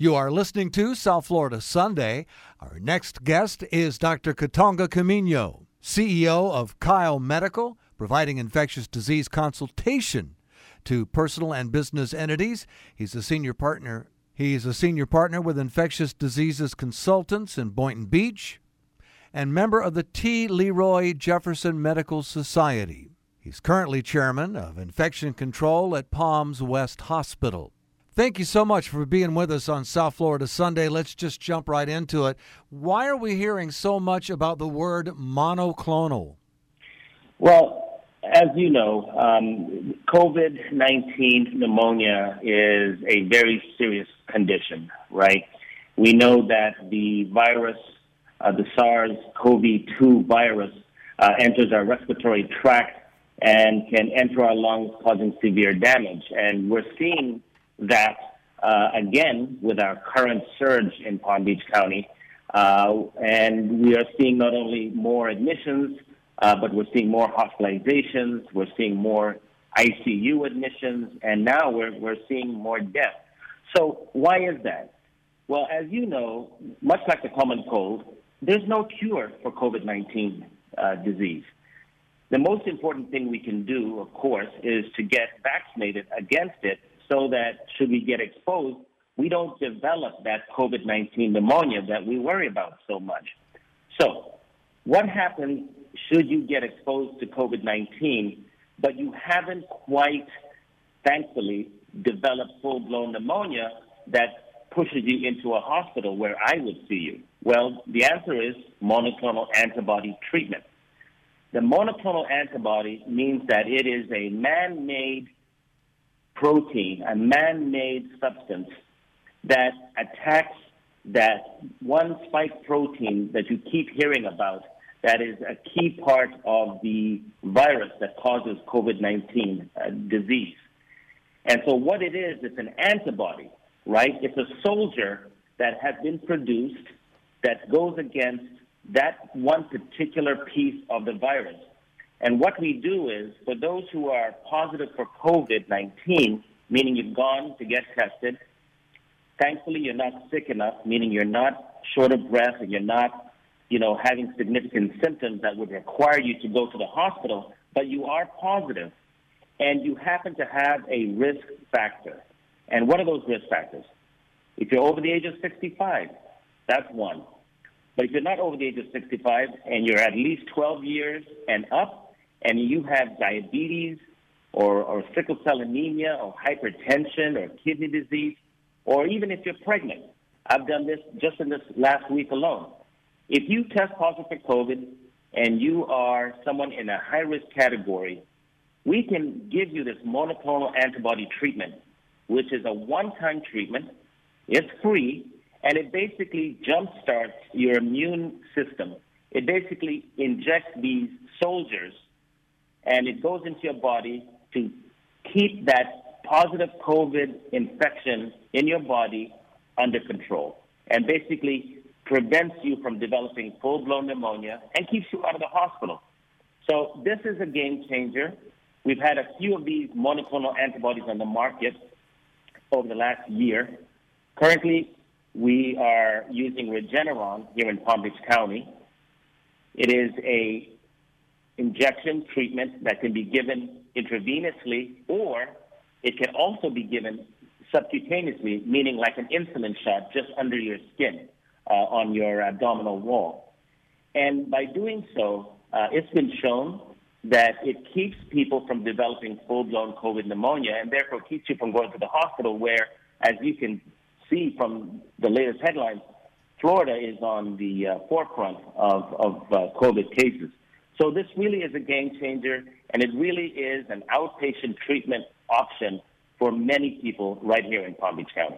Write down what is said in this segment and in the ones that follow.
You are listening to South Florida Sunday. Our next guest is Dr. Katonga Camino, CEO of Kyle Medical, providing infectious disease consultation to personal and business entities. He's a senior partner. He's a senior partner with Infectious Diseases Consultants in Boynton Beach and member of the T. Leroy Jefferson Medical Society. He's currently chairman of infection control at Palms West Hospital. Thank you so much for being with us on South Florida Sunday. Let's just jump right into it. Why are we hearing so much about the word monoclonal? Well, as you know, um, COVID 19 pneumonia is a very serious condition, right? We know that the virus, uh, the SARS CoV 2 virus, uh, enters our respiratory tract and can enter our lungs, causing severe damage. And we're seeing that uh, again with our current surge in Palm Beach County. Uh, and we are seeing not only more admissions, uh, but we're seeing more hospitalizations, we're seeing more ICU admissions, and now we're, we're seeing more deaths. So, why is that? Well, as you know, much like the common cold, there's no cure for COVID 19 uh, disease. The most important thing we can do, of course, is to get vaccinated against it so that should we get exposed, we don't develop that COVID 19 pneumonia that we worry about so much. So, what happens should you get exposed to COVID 19, but you haven't quite, thankfully, developed full blown pneumonia that pushes you into a hospital where I would see you? Well, the answer is monoclonal antibody treatment. The monoclonal antibody means that it is a man made protein, a man made substance that attacks that one spike protein that you keep hearing about that is a key part of the virus that causes COVID 19 uh, disease. And so, what it is, it's an antibody, right? It's a soldier that has been produced that goes against that one particular piece of the virus. And what we do is, for those who are positive for COVID 19, meaning you've gone to get tested, thankfully you're not sick enough, meaning you're not short of breath and you're not, you know, having significant symptoms that would require you to go to the hospital, but you are positive and you happen to have a risk factor. And what are those risk factors? If you're over the age of 65, that's one. But if you're not over the age of 65 and you're at least 12 years and up, and you have diabetes or, or sickle cell anemia or hypertension or kidney disease, or even if you're pregnant, I've done this just in this last week alone. If you test positive for COVID and you are someone in a high risk category, we can give you this monoclonal antibody treatment, which is a one time treatment. It's free, and it basically jumpstarts your immune system. It basically injects these soldiers and it goes into your body to keep that positive COVID infection in your body under control and basically prevents you from developing full blown pneumonia and keeps you out of the hospital. So, this is a game changer. We've had a few of these monoclonal antibodies on the market over the last year. Currently, we are using Regeneron here in Palm Beach County. It is a injection treatment that can be given intravenously, or it can also be given subcutaneously, meaning like an insulin shot just under your skin uh, on your abdominal wall. And by doing so, uh, it's been shown that it keeps people from developing full blown COVID pneumonia and therefore keeps you from going to the hospital, where, as you can see from the latest headlines, Florida is on the uh, forefront of, of uh, COVID cases. So this really is a game changer, and it really is an outpatient treatment option for many people right here in Palm Beach County.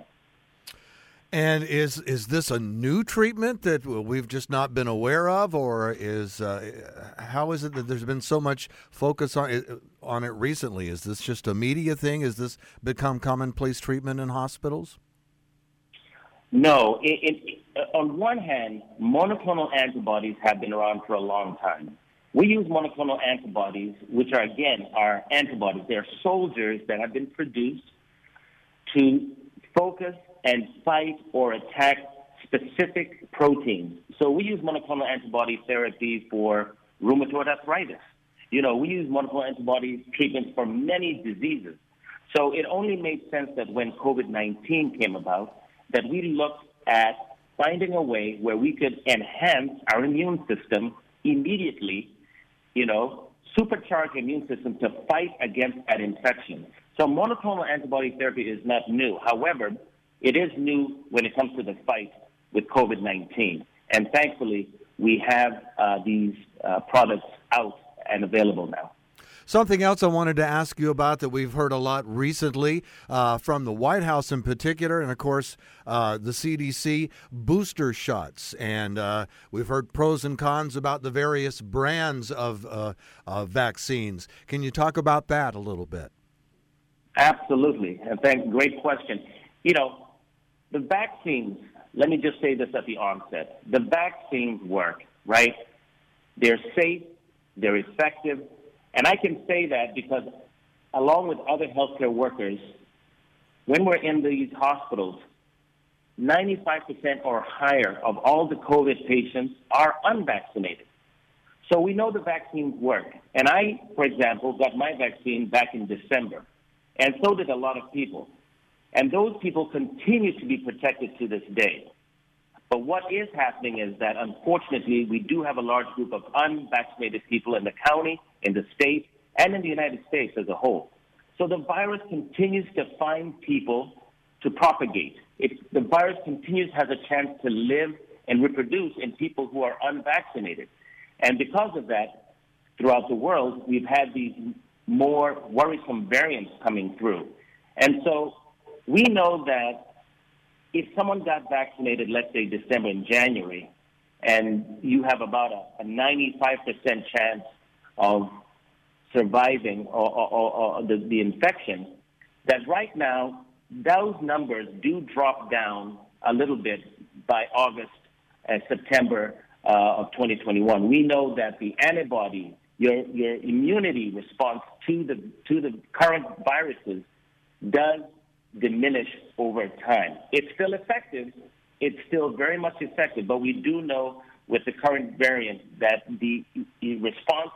And is is this a new treatment that we've just not been aware of, or is uh, how is it that there's been so much focus on it, on it recently? Is this just a media thing? Is this become commonplace treatment in hospitals? No. It, it, on one hand, monoclonal antibodies have been around for a long time. We use monoclonal antibodies, which are, again, are antibodies. They're soldiers that have been produced to focus and fight or attack specific proteins. So we use monoclonal antibody therapy for rheumatoid arthritis. You know, we use monoclonal antibody treatments for many diseases. So it only made sense that when COVID 19 came about, that we looked at finding a way where we could enhance our immune system immediately, you know, supercharge immune system to fight against that infection. So monoclonal antibody therapy is not new. However, it is new when it comes to the fight with COVID 19. And thankfully, we have uh, these uh, products out and available now. Something else I wanted to ask you about that we've heard a lot recently uh, from the White House in particular, and of course uh, the CDC booster shots. And uh, we've heard pros and cons about the various brands of, uh, vaccines. Can you talk about that a little bit? Absolutely. And thank, great question. You know, the vaccines, let me just say this at the onset the vaccines work, right? They're safe, they're effective and I can say that because, along with other healthcare workers, when we're in these hospitals, 95% or higher of all the COVID patients are unvaccinated. So we know the vaccines work. And I, for example, got my vaccine back in December. And so did a lot of people. And those people continue to be protected to this day. But what is happening is that unfortunately, we do have a large group of unvaccinated people in the county in the state, and in the United States as a whole. So the virus continues to find people to propagate. It, the virus continues has a chance to live and reproduce in people who are unvaccinated. And because of that, throughout the world, we've had these more worrisome variants coming through. And so we know that if someone got vaccinated, let's say December and January, and you have about a, a 95% chance of surviving or, or, or the, the infection, that right now those numbers do drop down a little bit by August and September uh, of 2021. We know that the antibody, your, your immunity response to the, to the current viruses does diminish over time. It's still effective. It's still very much effective, but we do know with the current variant that the, the response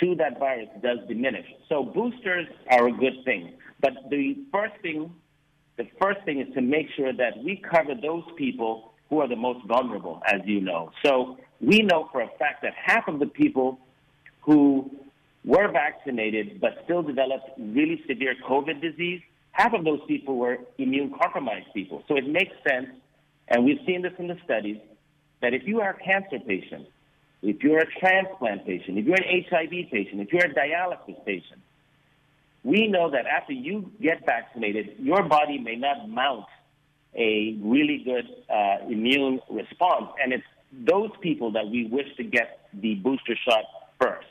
to that virus does diminish. So boosters are a good thing. But the first thing, the first thing is to make sure that we cover those people who are the most vulnerable, as you know. So we know for a fact that half of the people who were vaccinated but still developed really severe COVID disease, half of those people were immune compromised people. So it makes sense, and we've seen this in the studies, that if you are a cancer patient if you're a transplant patient, if you're an HIV patient, if you're a dialysis patient, we know that after you get vaccinated, your body may not mount a really good uh, immune response. And it's those people that we wish to get the booster shot first.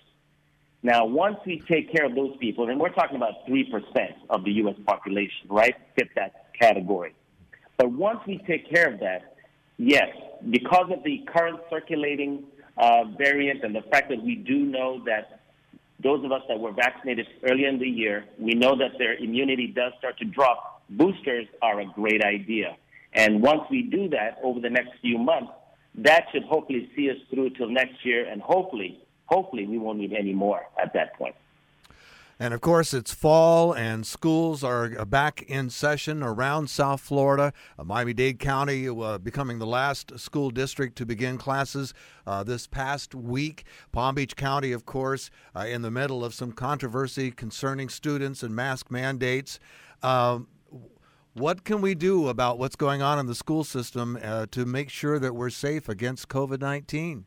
Now, once we take care of those people, and we're talking about 3% of the U.S. population, right, fit that category. But once we take care of that, yes, because of the current circulating uh, variant and the fact that we do know that those of us that were vaccinated earlier in the year, we know that their immunity does start to drop. Boosters are a great idea. And once we do that over the next few months, that should hopefully see us through till next year, and hopefully, hopefully, we won't need any more at that point. And of course, it's fall and schools are back in session around South Florida. Uh, Miami Dade County uh, becoming the last school district to begin classes uh, this past week. Palm Beach County, of course, uh, in the middle of some controversy concerning students and mask mandates. Um, what can we do about what's going on in the school system uh, to make sure that we're safe against COVID 19?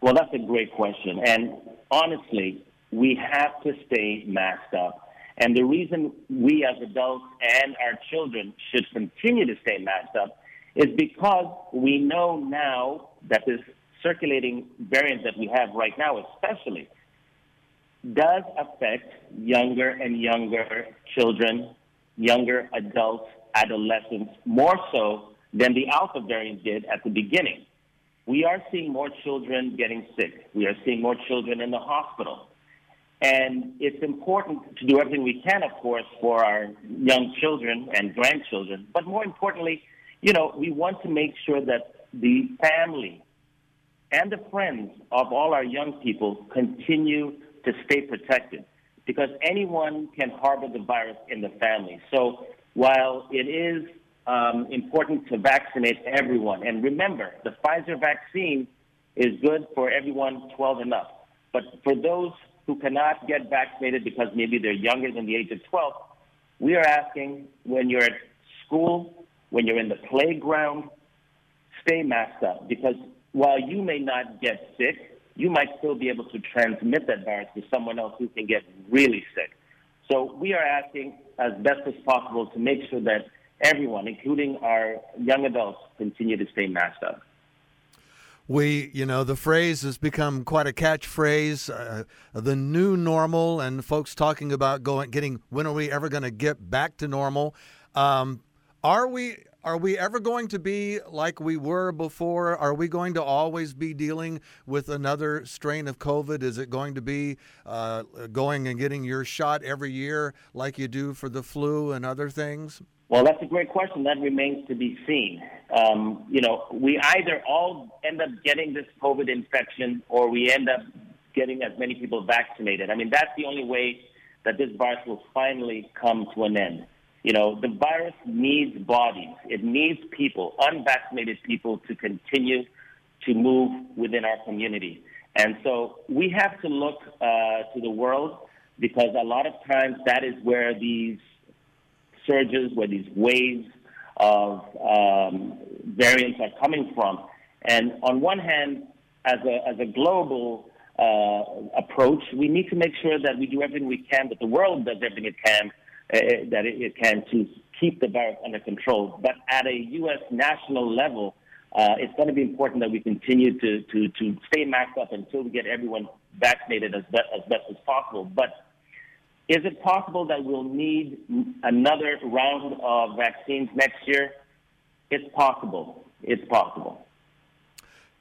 Well, that's a great question. And honestly, we have to stay masked up. And the reason we as adults and our children should continue to stay masked up is because we know now that this circulating variant that we have right now, especially, does affect younger and younger children, younger adults, adolescents, more so than the Alpha variant did at the beginning. We are seeing more children getting sick. We are seeing more children in the hospital. And it's important to do everything we can, of course, for our young children and grandchildren. But more importantly, you know, we want to make sure that the family and the friends of all our young people continue to stay protected because anyone can harbor the virus in the family. So while it is um, important to vaccinate everyone, and remember, the Pfizer vaccine is good for everyone 12 and up. But for those who cannot get vaccinated because maybe they're younger than the age of 12, we are asking when you're at school, when you're in the playground, stay masked up because while you may not get sick, you might still be able to transmit that virus to someone else who can get really sick. So we are asking as best as possible to make sure that everyone, including our young adults, continue to stay masked up. We, you know, the phrase has become quite a catchphrase, uh, the new normal, and folks talking about going, getting, when are we ever going to get back to normal? Um, are we are we ever going to be like we were before? Are we going to always be dealing with another strain of COVID? Is it going to be uh, going and getting your shot every year like you do for the flu and other things? Well, that's a great question. That remains to be seen. Um, you know, we either all end up getting this COVID infection or we end up getting as many people vaccinated. I mean, that's the only way that this virus will finally come to an end. You know, the virus needs bodies. It needs people, unvaccinated people, to continue to move within our community. And so we have to look uh, to the world because a lot of times that is where these surges, where these waves of um, variants are coming from. And on one hand, as a, as a global uh, approach, we need to make sure that we do everything we can, that the world does everything it can uh, that it, it, can to keep the virus under control. But at a U.S. national level, uh, it's going to be important that we continue to, to, to stay masked up until we get everyone vaccinated as, be- as best as possible. But is it possible that we'll need another round of vaccines next year? It's possible. It's possible.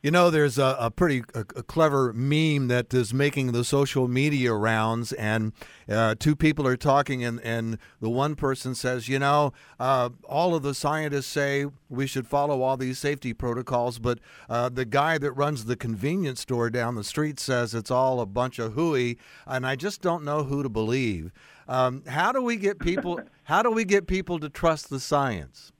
You know, there's a, a pretty a, a clever meme that is making the social media rounds, and uh, two people are talking, and, and the one person says, You know, uh, all of the scientists say we should follow all these safety protocols, but uh, the guy that runs the convenience store down the street says it's all a bunch of hooey, and I just don't know who to believe. Um, how do we get people? how do we get people to trust the science?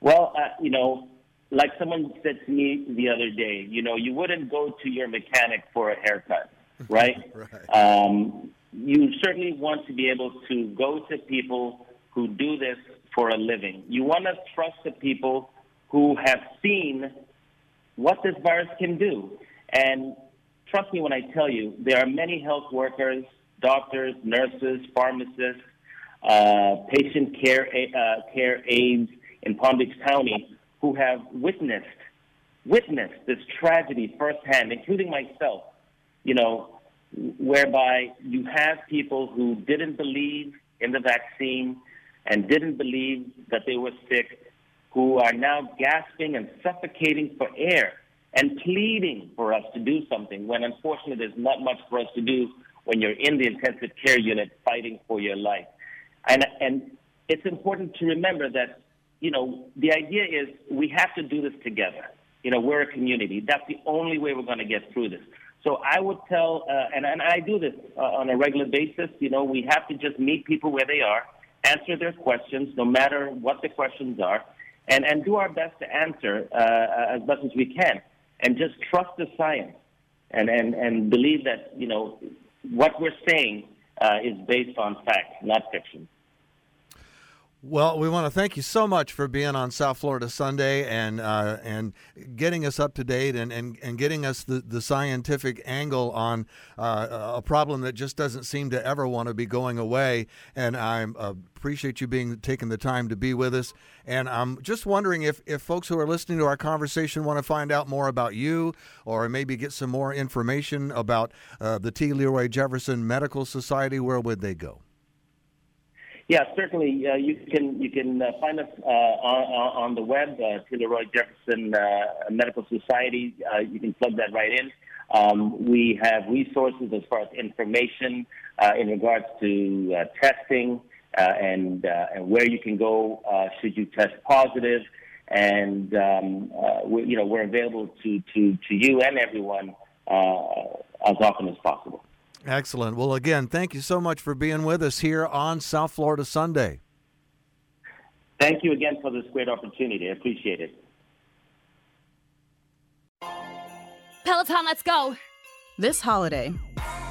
Well, uh, you know, like someone said to me the other day, you know, you wouldn't go to your mechanic for a haircut, right? right. Um, you certainly want to be able to go to people who do this for a living. You want to trust the people who have seen what this virus can do. And trust me when I tell you, there are many health workers, doctors, nurses, pharmacists, uh, patient care, uh, care aides in Palm Beach County who have witnessed witnessed this tragedy firsthand, including myself. You know, whereby you have people who didn't believe in the vaccine and didn't believe that they were sick, who are now gasping and suffocating for air and pleading for us to do something when unfortunately there's not much for us to do when you're in the intensive care unit fighting for your life. And, and it's important to remember that you know, the idea is we have to do this together. You know, we're a community. That's the only way we're going to get through this. So I would tell, uh, and, and I do this uh, on a regular basis, you know, we have to just meet people where they are, answer their questions, no matter what the questions are, and, and do our best to answer uh, as best as we can. And just trust the science and, and, and believe that, you know, what we're saying uh, is based on fact, not fiction. Well, we want to thank you so much for being on South Florida Sunday and uh, and getting us up to date and, and, and getting us the, the scientific angle on uh, a problem that just doesn't seem to ever want to be going away. And I uh, appreciate you being taking the time to be with us. And I'm just wondering if, if folks who are listening to our conversation want to find out more about you or maybe get some more information about uh, the T. Leroy Jefferson Medical Society, where would they go? Yeah, certainly. Uh, you can you can uh, find us uh, on, on the web, uh, Leroy Jefferson uh, Medical Society. Uh, you can plug that right in. Um, we have resources as far as information uh, in regards to uh, testing uh, and uh, and where you can go uh, should you test positive. And um, we, you know we're available to to to you and everyone as often as possible. Excellent. Well, again, thank you so much for being with us here on South Florida Sunday. Thank you again for this great opportunity. I appreciate it. Peloton, let's go. This holiday,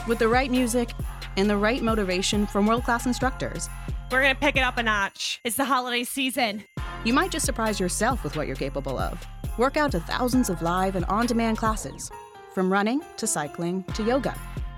with the right music and the right motivation from world class instructors, we're going to pick it up a notch. It's the holiday season. You might just surprise yourself with what you're capable of. Work out to thousands of live and on demand classes, from running to cycling to yoga.